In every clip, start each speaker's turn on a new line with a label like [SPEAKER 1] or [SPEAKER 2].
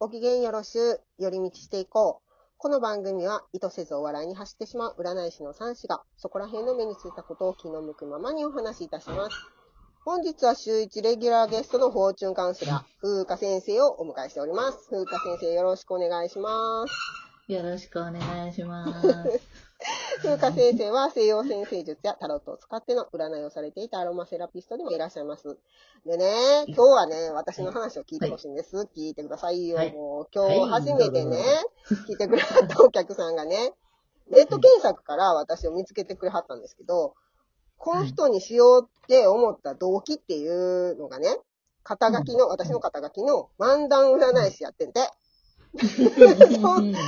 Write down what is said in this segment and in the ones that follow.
[SPEAKER 1] ご機嫌よろしゅう、寄り道していこう。この番組は意図せずお笑いに走ってしまう占い師の三子が、そこら辺の目についたことを気の向くままにお話しいたします。本日は週一レギュラーゲストのフォーチュンカウンセラー、風花先生をお迎えしております。風花先生よろしくお願いします。
[SPEAKER 2] よろしくお願いします。
[SPEAKER 1] 風花先生は西洋先生術やタロットを使っての占いをされていたアロマセラピストでもいらっしゃいます。でね、今日はね、私の話を聞いてほしいんです。聞いてくださいよ。
[SPEAKER 2] はい
[SPEAKER 1] もう今日初めてね、
[SPEAKER 2] はい
[SPEAKER 1] 聞いてくれはったお客さんがね、ネット検索から私を見つけてくれはったんですけど、この人にしようって思った動機っていうのがね、肩書きの、私の肩書きの漫談占い師やってんて。そそんな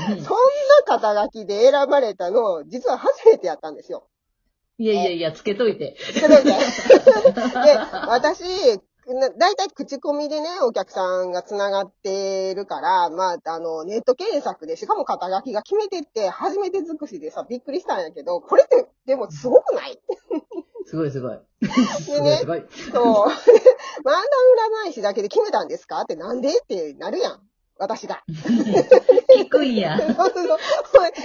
[SPEAKER 1] 肩書きで選ばれたの、実は初めてやったんですよ。
[SPEAKER 2] いやいやいや、つけといて。
[SPEAKER 1] それで、で、私、な大体口コミでね、お客さんが繋がってるから、まあ、あの、ネット検索で、しかも肩書きが決めてって、初めて尽くしでさ、びっくりしたんやけど、これって、でもすごくない？
[SPEAKER 2] すごいすごい。
[SPEAKER 1] ね
[SPEAKER 2] ごいす、ごい。
[SPEAKER 1] そう。漫談占い師だけで決めたんですか？ってなんで？ってなるやん。私が。
[SPEAKER 2] 聞くんや。
[SPEAKER 1] そうそうそう。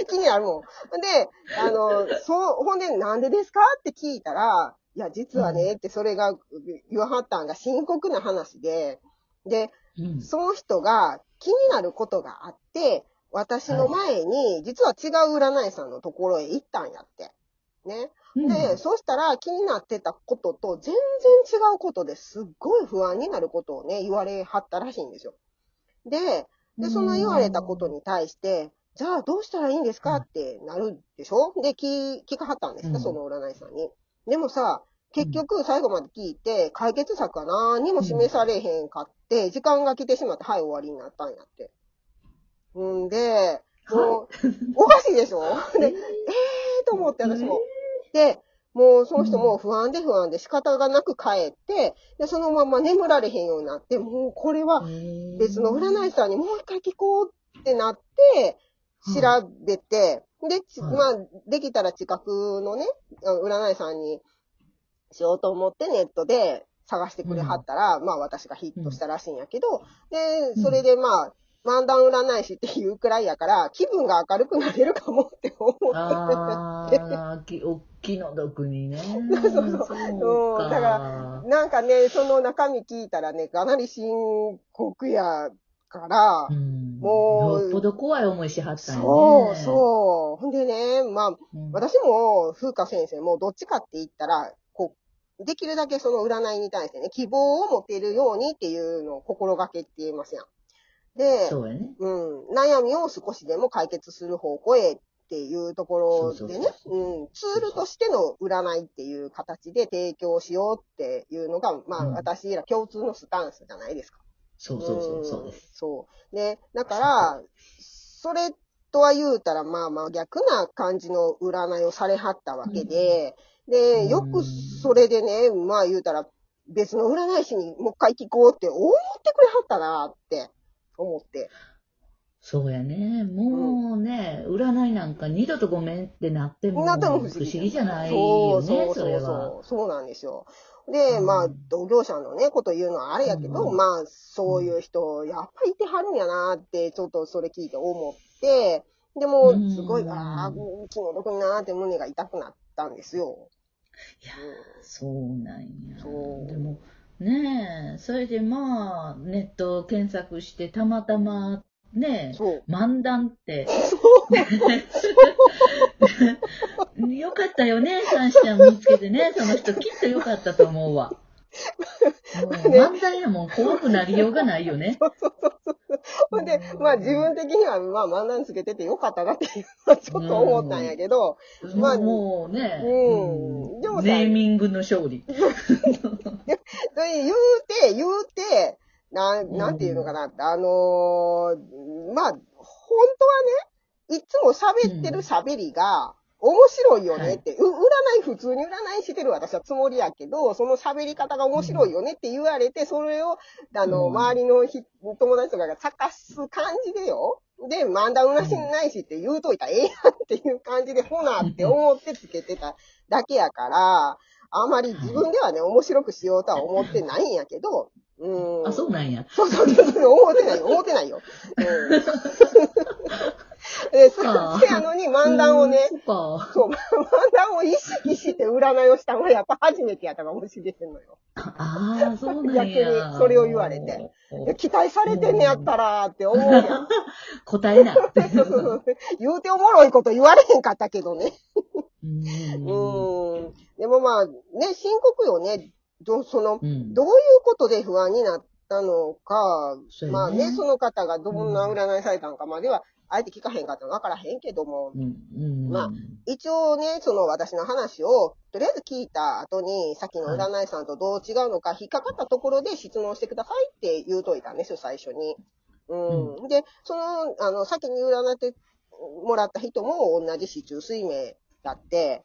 [SPEAKER 1] 気になるもん。で、あの、そう、ほんで、なんでですかって聞いたら、いや、実はね、って、それが、言わはったんが深刻な話で、で、
[SPEAKER 2] うん
[SPEAKER 1] その人が気になることがあって、私の前に、実は違う占い師さんのところへ行ったんやって。ね。で、そしたら気になってたことと全然違うことですっごい不安になることをね、言われはったらしいんですよ。で、で、その言われたことに対して、じゃあどうしたらいいんですか？ってなるでしょ？で、聞、聞かはったんですか、
[SPEAKER 2] うん。
[SPEAKER 1] その占い師さんに。でもさ、結局最後まで聞いて、解決策は何にも示されへんかって、時間が来てしまって、はい、終わりになったんやって。んで、もう、おかしいでしょ？で、えー。と思って私も。で、もうその人も不安で不安で仕方がなく帰って、で、そのまま眠られへんようになって、もうこれは別の占い師さんにもう一回聞こうってなって、調べて、で、まあ、できたら近くのね、占い師さんにしようと思ってネットで探してくれはったら、まあ私がヒットしたらしいんやけど、で、それでまあ、漫談占い師っていうくらいやから、気分が明るくなれるかもって思って。
[SPEAKER 2] ああ、きお気の毒にね。
[SPEAKER 1] そうそう
[SPEAKER 2] そう
[SPEAKER 1] うんだからなんかね、その中身聞いたらね、かなり深刻やから、
[SPEAKER 2] うん、
[SPEAKER 1] もう
[SPEAKER 2] よっぽど怖い思いしはったんやね。
[SPEAKER 1] そうそう。ほんでね、まあ、
[SPEAKER 2] うん。
[SPEAKER 1] 私も、風花先生もどっちかって言ったら、こう、できるだけその占いに対してね、希望を持てるようにっていうのを心がけって言いますやん。で、
[SPEAKER 2] そうやね。
[SPEAKER 1] うん、悩みを少しでも解決する方向へっていうところでね、
[SPEAKER 2] そう
[SPEAKER 1] ん、ツールとしての占いっていう形で提供しようっていうのが、まあ、
[SPEAKER 2] うん
[SPEAKER 1] 私ら共通のスタンスじゃないですか。
[SPEAKER 2] そうそうそう、そうで。
[SPEAKER 1] そう。で、だから、それとは言うたら、まあまあ逆な感じの占いをされはったわけで、
[SPEAKER 2] う
[SPEAKER 1] で、
[SPEAKER 2] ん
[SPEAKER 1] よくそれでね、まあ言うたら、別の占い師にもう一回聞こうって思ってくれはったなって思って。
[SPEAKER 2] そうやね。もうね、占いなんか二度とごめんってなっても、
[SPEAKER 1] なっても不
[SPEAKER 2] 不思
[SPEAKER 1] 思議
[SPEAKER 2] 議じゃない
[SPEAKER 1] そう
[SPEAKER 2] よね、
[SPEAKER 1] そうそう
[SPEAKER 2] そ
[SPEAKER 1] う。そうなんですよ。で、
[SPEAKER 2] うん
[SPEAKER 1] まあ、同業者のね、こと言うのはあれやけど、
[SPEAKER 2] うん
[SPEAKER 1] まあ、そういう人、やっぱりいてはるんやなって、ちょっとそれ聞いて思って、でも
[SPEAKER 2] うん、
[SPEAKER 1] すごい、ああ、気の毒になーって胸が痛くなったんですよ。
[SPEAKER 2] いや
[SPEAKER 1] う
[SPEAKER 2] そうなんや。
[SPEAKER 1] そう
[SPEAKER 2] でも、ねえ、それでまあ、ネット検索して、たまたま、ね。え、漫談って。よかったよね、サンシちゃん見つけてね。その人きっとよかったと思うわ。もう漫談やもん怖くなりようがないよね。
[SPEAKER 1] ほんで、まあ自分的には、まあ漫談つけててよかったなっていうのはちょっと思ったんやけど、まあ
[SPEAKER 2] もうね、
[SPEAKER 1] うん。でもさ
[SPEAKER 2] ネーミングの勝利。
[SPEAKER 1] それ言うて、言うて、なん、なんていうのかな、あのーまあ、本当はね、いつも喋ってる喋りが、面白いよねって、う占い、普通に占いしてる私はつもりやけど、その喋り方が面白いよねって言われて、それを、あの、
[SPEAKER 2] うん。
[SPEAKER 1] 周りのひ友達とかが茶化す感じでよ。で、漫談占いないしって言うといたらええやんっていう感じで、ほなって思ってつけてただけやから、あまり自分ではね、面白くしようとは思ってないんやけど、うん。
[SPEAKER 2] あ、そうなんや。
[SPEAKER 1] そうそうそう、思ってないよ、思ってないよ。うん。で、そせやのに漫談をね、
[SPEAKER 2] うん。そ
[SPEAKER 1] う、漫談を意識して占いをしたのがやっぱ初めてやったかもしれへんのよ。
[SPEAKER 2] ああ、そうなんや。
[SPEAKER 1] 逆にそれを言われて期待されてんねやったらって思うやん。
[SPEAKER 2] 答えな。
[SPEAKER 1] そうそうそう言うておもろいこと言われへんかったけどね。
[SPEAKER 2] うん
[SPEAKER 1] うん。でもまあ、ね、深刻よね。どその、
[SPEAKER 2] うん。
[SPEAKER 1] どういうことで不安になったのか、
[SPEAKER 2] ね。
[SPEAKER 1] まあね、その方がどんな占いされたのかまでは、あえて聞かへんかったら分からへんけども、
[SPEAKER 2] うんうん。
[SPEAKER 1] まあ一応ね、その私の話を、とりあえず聞いた後に、さっきの占い師さんとどう違うのか、引っかかったところで質問してくださいって言うといたんですよ、最初に。うん。で、その、あの、先に占ってもらった人も同じ市中水明だって、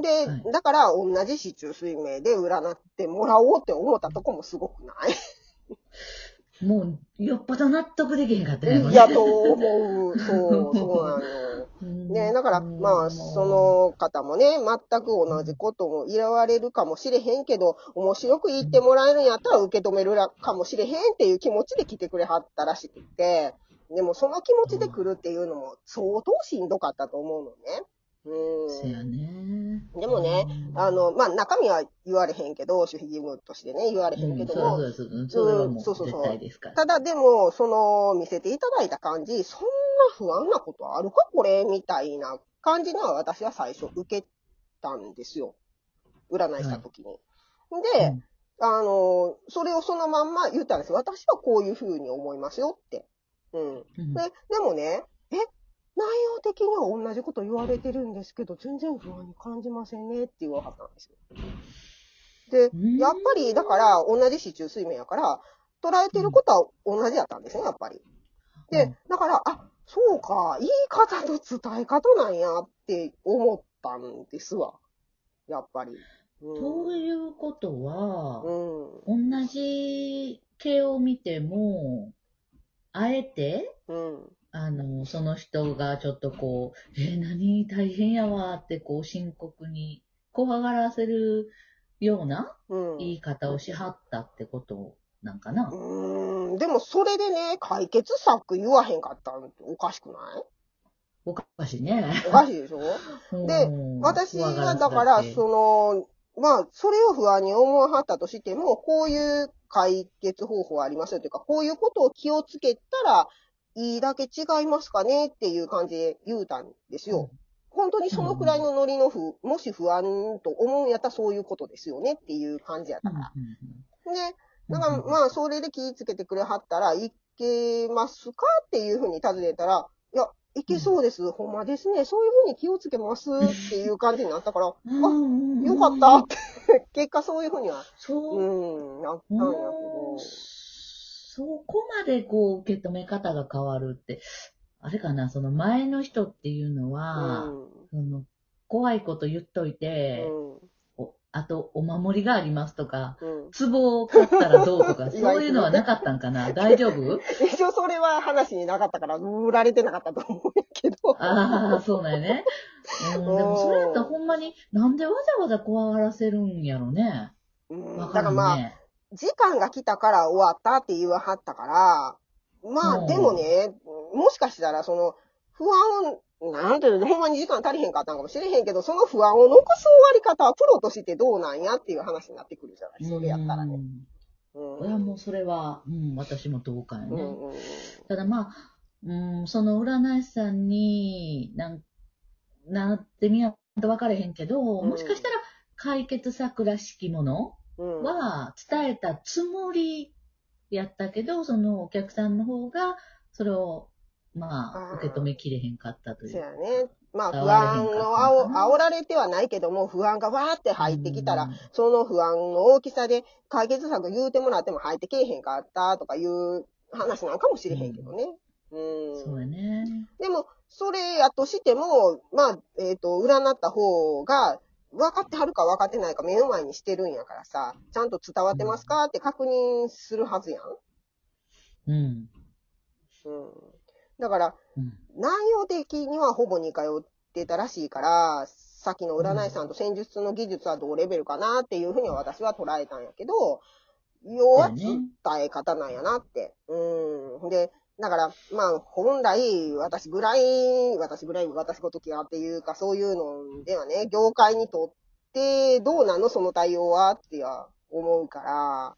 [SPEAKER 1] で、
[SPEAKER 2] はい
[SPEAKER 1] だから同じ市中水明で占ってもらおうって思ったとこもすごくない？
[SPEAKER 2] もう、よっぽど納得できへんかったやろ
[SPEAKER 1] いやと思う。そう、そうなのよ。ね、だから、まあ、そ、の方もね、全く同じことも言われるかもしれへんけど、面白く言ってもらえるんやったら受け止めるかもしれへんっていう気持ちで来てくれはったらしくて、でもその気持ちで来るっていうのも相当しんどかったと思うのね。うん。
[SPEAKER 2] ね。
[SPEAKER 1] でもね、あの、まあ、中身は言われへんけど、守秘義務としてね、言われへ
[SPEAKER 2] うんん、
[SPEAKER 1] けども、
[SPEAKER 2] そうです、
[SPEAKER 1] そう。そうそう。ただでも、その、見せていただいた感じ、そんな不安なことあるか？これみたいな感じのは私は最初受けたんですよ。占いした時に。で、あの、それをそのまんま言ったんですよ。私はこういう風に思いますよって。うん。
[SPEAKER 2] うん
[SPEAKER 1] で、でもね、え、内容的には同じこと言われてるんですけど、全然不安に感じませんねって言わはったんですよ。で
[SPEAKER 2] うん、
[SPEAKER 1] やっぱり、だから、同じ市中水面やから、捉えてることは同じやったんですね、やっぱり。で、だから、あ、そうか、言い方と伝え方なんやって思ったんですわ。やっぱり。うん。
[SPEAKER 2] ということは、
[SPEAKER 1] うん。
[SPEAKER 2] 同じ毛を見ても、あえて、
[SPEAKER 1] うん。
[SPEAKER 2] あの、その人がちょっとこう、えー何大変やわってこう深刻に怖がらせるような
[SPEAKER 1] うん。
[SPEAKER 2] 言い方をしはったってことなんかな。
[SPEAKER 1] うーん。でも、それでね、解決策言わへんかったんおかしくない？
[SPEAKER 2] おかしいね。
[SPEAKER 1] おかしいでしょ？で
[SPEAKER 2] うん
[SPEAKER 1] 私は、だから、
[SPEAKER 2] て
[SPEAKER 1] その、まあ、それを不安に思わはったとしても、こういう解決方法ありますよというか、こういうことを気をつけたら、いいだけ違いますかねっていう感じで言うたんですよ。本当にそのくらいのノリの不、もし不安と思うんやったらそういうことですよねっていう感じやったから。で、だからまあ、それで気ぃつけてくれはったら、いけますかっていうふうに尋ねたら、いや、いけそうです。ほんまですね。そういうふうに気をつけますっていう感じになったから、あ、
[SPEAKER 2] うん
[SPEAKER 1] よかったって。結果そういうふうには、
[SPEAKER 2] そう
[SPEAKER 1] う、ん、なったんやけ
[SPEAKER 2] うんそこまでこう受け止め方が変わるって、あれかな、その前の人っていうの
[SPEAKER 1] ど。
[SPEAKER 2] は、
[SPEAKER 1] うん。
[SPEAKER 2] その怖いこと言っといて、おあと、お守りがありますとか、
[SPEAKER 1] うん。うん。
[SPEAKER 2] 壺を買ったらどうとか、そういうのはなかったんかな？大丈夫？
[SPEAKER 1] 一応それは話になかったから、売られてなかったと思うけど。
[SPEAKER 2] ああ、そうなんやね。うん、でもそれやったらほんまに、なんでわざわざ怖がらせるんやろね。
[SPEAKER 1] うん。
[SPEAKER 2] わか
[SPEAKER 1] だかららまあ、
[SPEAKER 2] んね。
[SPEAKER 1] 時間が来たから終わったって言わはったから、まあ、
[SPEAKER 2] うん
[SPEAKER 1] でもね、もしかしたら、その、不安を、なんていうの、ほんまに時間足りへんかったんかもしれへんけど、その不安を残す終わり方はプロとしてどうなんやっていう話になってくるじゃない、それやったらね。うん。
[SPEAKER 2] いや、もうそれは、うん、私も同感やね。
[SPEAKER 1] うんうんうん。
[SPEAKER 2] ただまあ、うん、その占い師さんになんなってみやんと分かれへんけど、
[SPEAKER 1] うん
[SPEAKER 2] もしかしたら解決策らしきもの
[SPEAKER 1] うん。
[SPEAKER 2] は伝えたつもりやったけど、そのお客さんの方が、それを、まあ、受け止めきれへんかったとい
[SPEAKER 1] そう
[SPEAKER 2] う。
[SPEAKER 1] やね。まあ、
[SPEAKER 2] 伝
[SPEAKER 1] 不安のあおられてはないけども、不安がわーって入ってきたら、
[SPEAKER 2] うん
[SPEAKER 1] その不安の大きさで解決策言うてもらっても入ってけえへんかったとかいう話なんかもしれへんけどね。うん。
[SPEAKER 2] そうやね。
[SPEAKER 1] でも、それやとしても、まあ、えっ、と、占った方が、分かってはるか分かってないか目の前にしてるんやからさ、ちゃんと伝わってますかって確認するはずやん。
[SPEAKER 2] うん。
[SPEAKER 1] うん。だから、
[SPEAKER 2] うん。
[SPEAKER 1] 内容的にはほぼ似通ってたらしいから、さっきの占い師さんと戦術の技術は同レベルかなっていうふうには私は捉えたんやけど、要は伝え方なんやなって。うん。で、だから、まあ、本来、私ぐらい、私ぐらい、私ごときはっていうか、そういうのではね、業界にとって、どうなのその対応はっては思うから、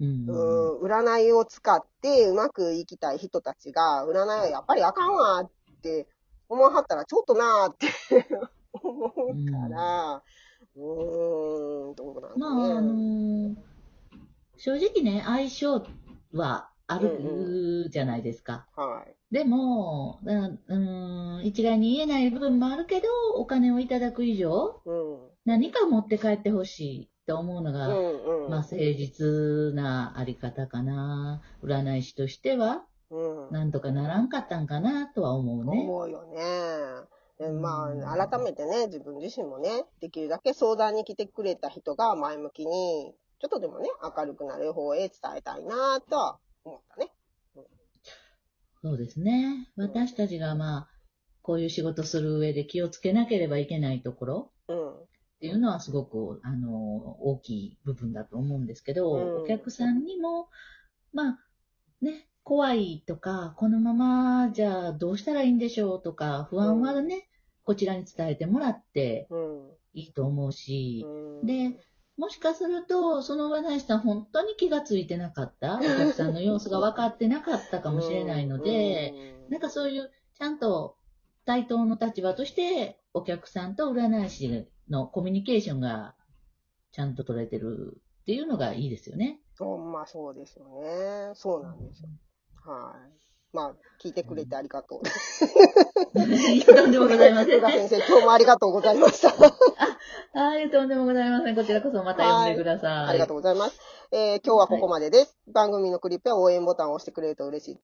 [SPEAKER 2] うん。
[SPEAKER 1] うん、占いを使ってうまくいきたい人たちが、占いはやっぱりあかんわって思わはったら、ちょっとなーって 思うから、うーん、どうなん
[SPEAKER 2] まあ、あ
[SPEAKER 1] だ
[SPEAKER 2] の
[SPEAKER 1] ね。
[SPEAKER 2] ー正直ね、相性はあるじゃないですか。
[SPEAKER 1] はい。
[SPEAKER 2] でも、だうーん、一概に言えない部分もあるけど、お金をいただく以上、
[SPEAKER 1] うん。
[SPEAKER 2] 何か持って帰ってほしいと思うの
[SPEAKER 1] う
[SPEAKER 2] が、
[SPEAKER 1] んうん。
[SPEAKER 2] まあ、誠実なあり方かな。占い師としては、
[SPEAKER 1] うん。
[SPEAKER 2] なんとかならんかったんかなとは思うね。
[SPEAKER 1] 思うよね。まあ、改めてね、自分自身もね、できるだけ相談に来てくれた人が前向きに、ちょっとでもね、明るくなる方へ伝えたいなとは思ったね。
[SPEAKER 2] そうですね。私たちがまあ、こういう仕事する上で気をつけなければいけないところ
[SPEAKER 1] うん。
[SPEAKER 2] っていうのはすごく、あの、大きい部分だと思うんですけど、
[SPEAKER 1] うん
[SPEAKER 2] お客さんにも、まあ、ね、怖いとか、このままじゃあどうしたらいいんでしょうとか、不安はね、こちらに伝えてもらって
[SPEAKER 1] うん。
[SPEAKER 2] いいと思うし、
[SPEAKER 1] うん
[SPEAKER 2] で、もしかすると、その占い師さん本当に気がついてなかった、お客さんの様子が分かってなかったかもしれないので、
[SPEAKER 1] うん
[SPEAKER 2] なんかそういう、ちゃんと対等の立場として、お客さんと占い師のコミュニケーションがちゃんと取れてるっていうのがいいですよね。
[SPEAKER 1] ほんまそうですよね。そうなんですよ。はい。まあ、聞いてくれてありがとう。
[SPEAKER 2] いやとんでもございません
[SPEAKER 1] 先生、今日もありがとうございました。
[SPEAKER 2] はい、とんでもございません。こちらこそまた呼んでください。
[SPEAKER 1] ありがとうございます。えー今日はここまでです。番組のクリップや応援ボタンを押してくれると嬉しい